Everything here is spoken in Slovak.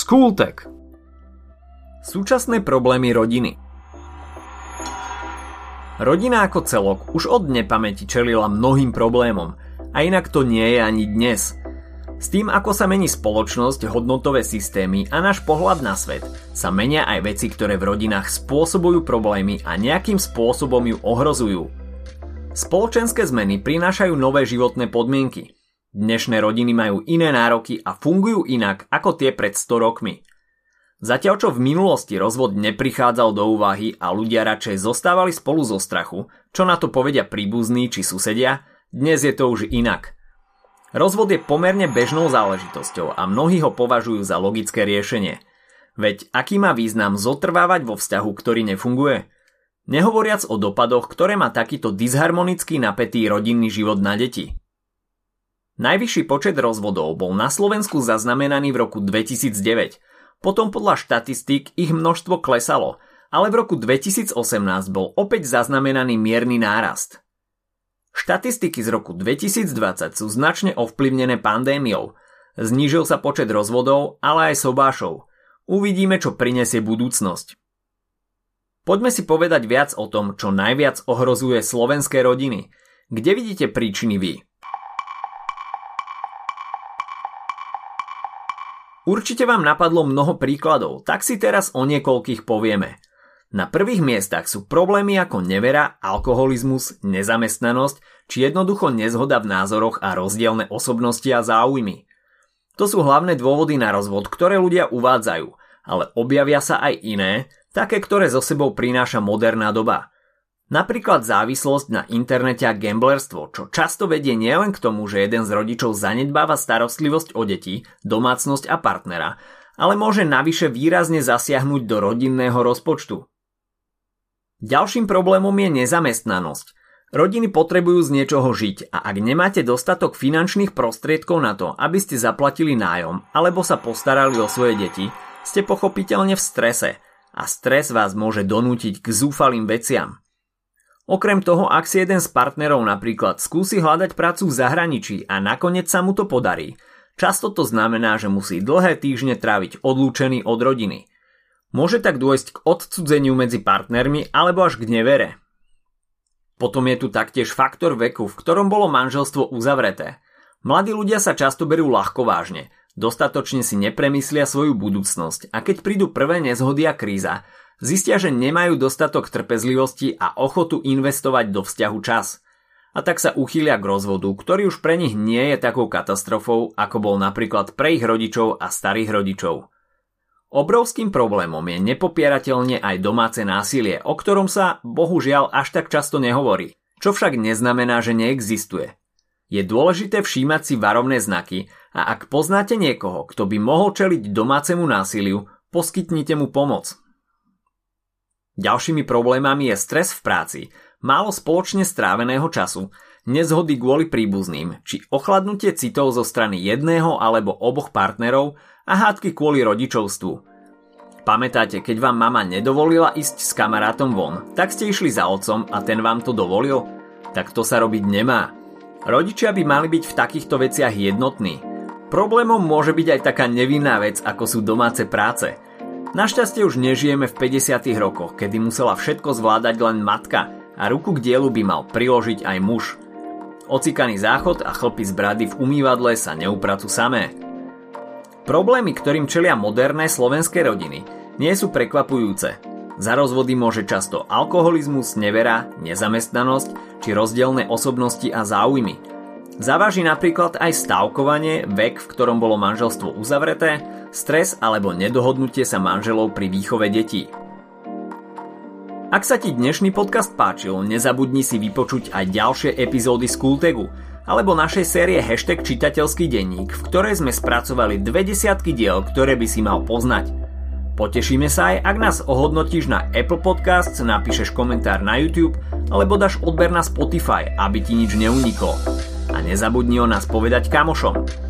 Skultek Súčasné problémy rodiny Rodina ako celok už od nepamäti čelila mnohým problémom a inak to nie je ani dnes. S tým, ako sa mení spoločnosť, hodnotové systémy a náš pohľad na svet, sa menia aj veci, ktoré v rodinách spôsobujú problémy a nejakým spôsobom ju ohrozujú. Spoločenské zmeny prinášajú nové životné podmienky – Dnešné rodiny majú iné nároky a fungujú inak ako tie pred 100 rokmi. Zatiaľ čo v minulosti rozvod neprichádzal do úvahy a ľudia radšej zostávali spolu zo strachu, čo na to povedia príbuzní či susedia, dnes je to už inak. Rozvod je pomerne bežnou záležitosťou a mnohí ho považujú za logické riešenie. Veď aký má význam zotrvávať vo vzťahu, ktorý nefunguje? Nehovoriac o dopadoch, ktoré má takýto disharmonický napätý rodinný život na deti. Najvyšší počet rozvodov bol na Slovensku zaznamenaný v roku 2009. Potom podľa štatistík ich množstvo klesalo, ale v roku 2018 bol opäť zaznamenaný mierny nárast. Štatistiky z roku 2020 sú značne ovplyvnené pandémiou. Znížil sa počet rozvodov, ale aj sobášov. Uvidíme, čo prinesie budúcnosť. Poďme si povedať viac o tom, čo najviac ohrozuje slovenské rodiny. Kde vidíte príčiny vy? Určite vám napadlo mnoho príkladov, tak si teraz o niekoľkých povieme. Na prvých miestach sú problémy ako nevera, alkoholizmus, nezamestnanosť či jednoducho nezhoda v názoroch a rozdielne osobnosti a záujmy. To sú hlavné dôvody na rozvod, ktoré ľudia uvádzajú, ale objavia sa aj iné, také, ktoré zo sebou prináša moderná doba. Napríklad závislosť na internete a gamblerstvo, čo často vedie nielen k tomu, že jeden z rodičov zanedbáva starostlivosť o deti, domácnosť a partnera, ale môže navyše výrazne zasiahnuť do rodinného rozpočtu. Ďalším problémom je nezamestnanosť. Rodiny potrebujú z niečoho žiť a ak nemáte dostatok finančných prostriedkov na to, aby ste zaplatili nájom alebo sa postarali o svoje deti, ste pochopiteľne v strese a stres vás môže donútiť k zúfalým veciam. Okrem toho, ak si jeden z partnerov napríklad skúsi hľadať prácu v zahraničí a nakoniec sa mu to podarí, často to znamená, že musí dlhé týždne tráviť odlúčený od rodiny. Môže tak dôjsť k odcudzeniu medzi partnermi alebo až k nevere. Potom je tu taktiež faktor veku, v ktorom bolo manželstvo uzavreté. Mladí ľudia sa často berú ľahko vážne, dostatočne si nepremyslia svoju budúcnosť a keď prídu prvé nezhody a kríza, Zistia, že nemajú dostatok trpezlivosti a ochotu investovať do vzťahu čas. A tak sa uchýlia k rozvodu, ktorý už pre nich nie je takou katastrofou, ako bol napríklad pre ich rodičov a starých rodičov. Obrovským problémom je nepopierateľne aj domáce násilie, o ktorom sa, bohužiaľ, až tak často nehovorí, čo však neznamená, že neexistuje. Je dôležité všímať si varovné znaky a ak poznáte niekoho, kto by mohol čeliť domácemu násiliu, poskytnite mu pomoc. Ďalšími problémami je stres v práci, málo spoločne stráveného času, nezhody kvôli príbuzným, či ochladnutie citov zo strany jedného alebo oboch partnerov a hádky kvôli rodičovstvu. Pamätáte, keď vám mama nedovolila ísť s kamarátom von, tak ste išli za otcom a ten vám to dovolil? Tak to sa robiť nemá. Rodičia by mali byť v takýchto veciach jednotní. Problémom môže byť aj taká nevinná vec, ako sú domáce práce – Našťastie už nežijeme v 50 rokoch, kedy musela všetko zvládať len matka a ruku k dielu by mal priložiť aj muž. Ocikaný záchod a chlpy z brady v umývadle sa neupracu samé. Problémy, ktorým čelia moderné slovenské rodiny, nie sú prekvapujúce. Za rozvody môže často alkoholizmus, nevera, nezamestnanosť či rozdielne osobnosti a záujmy – Zaváži napríklad aj stávkovanie, vek, v ktorom bolo manželstvo uzavreté, stres alebo nedohodnutie sa manželov pri výchove detí. Ak sa ti dnešný podcast páčil, nezabudni si vypočuť aj ďalšie epizódy z Kultegu alebo našej série Hashtag čitateľský denník, v ktorej sme spracovali dve desiatky diel, ktoré by si mal poznať. Potešíme sa aj, ak nás ohodnotíš na Apple Podcasts, napíšeš komentár na YouTube alebo dáš odber na Spotify, aby ti nič neuniklo a nezabudni o nás povedať kamošom.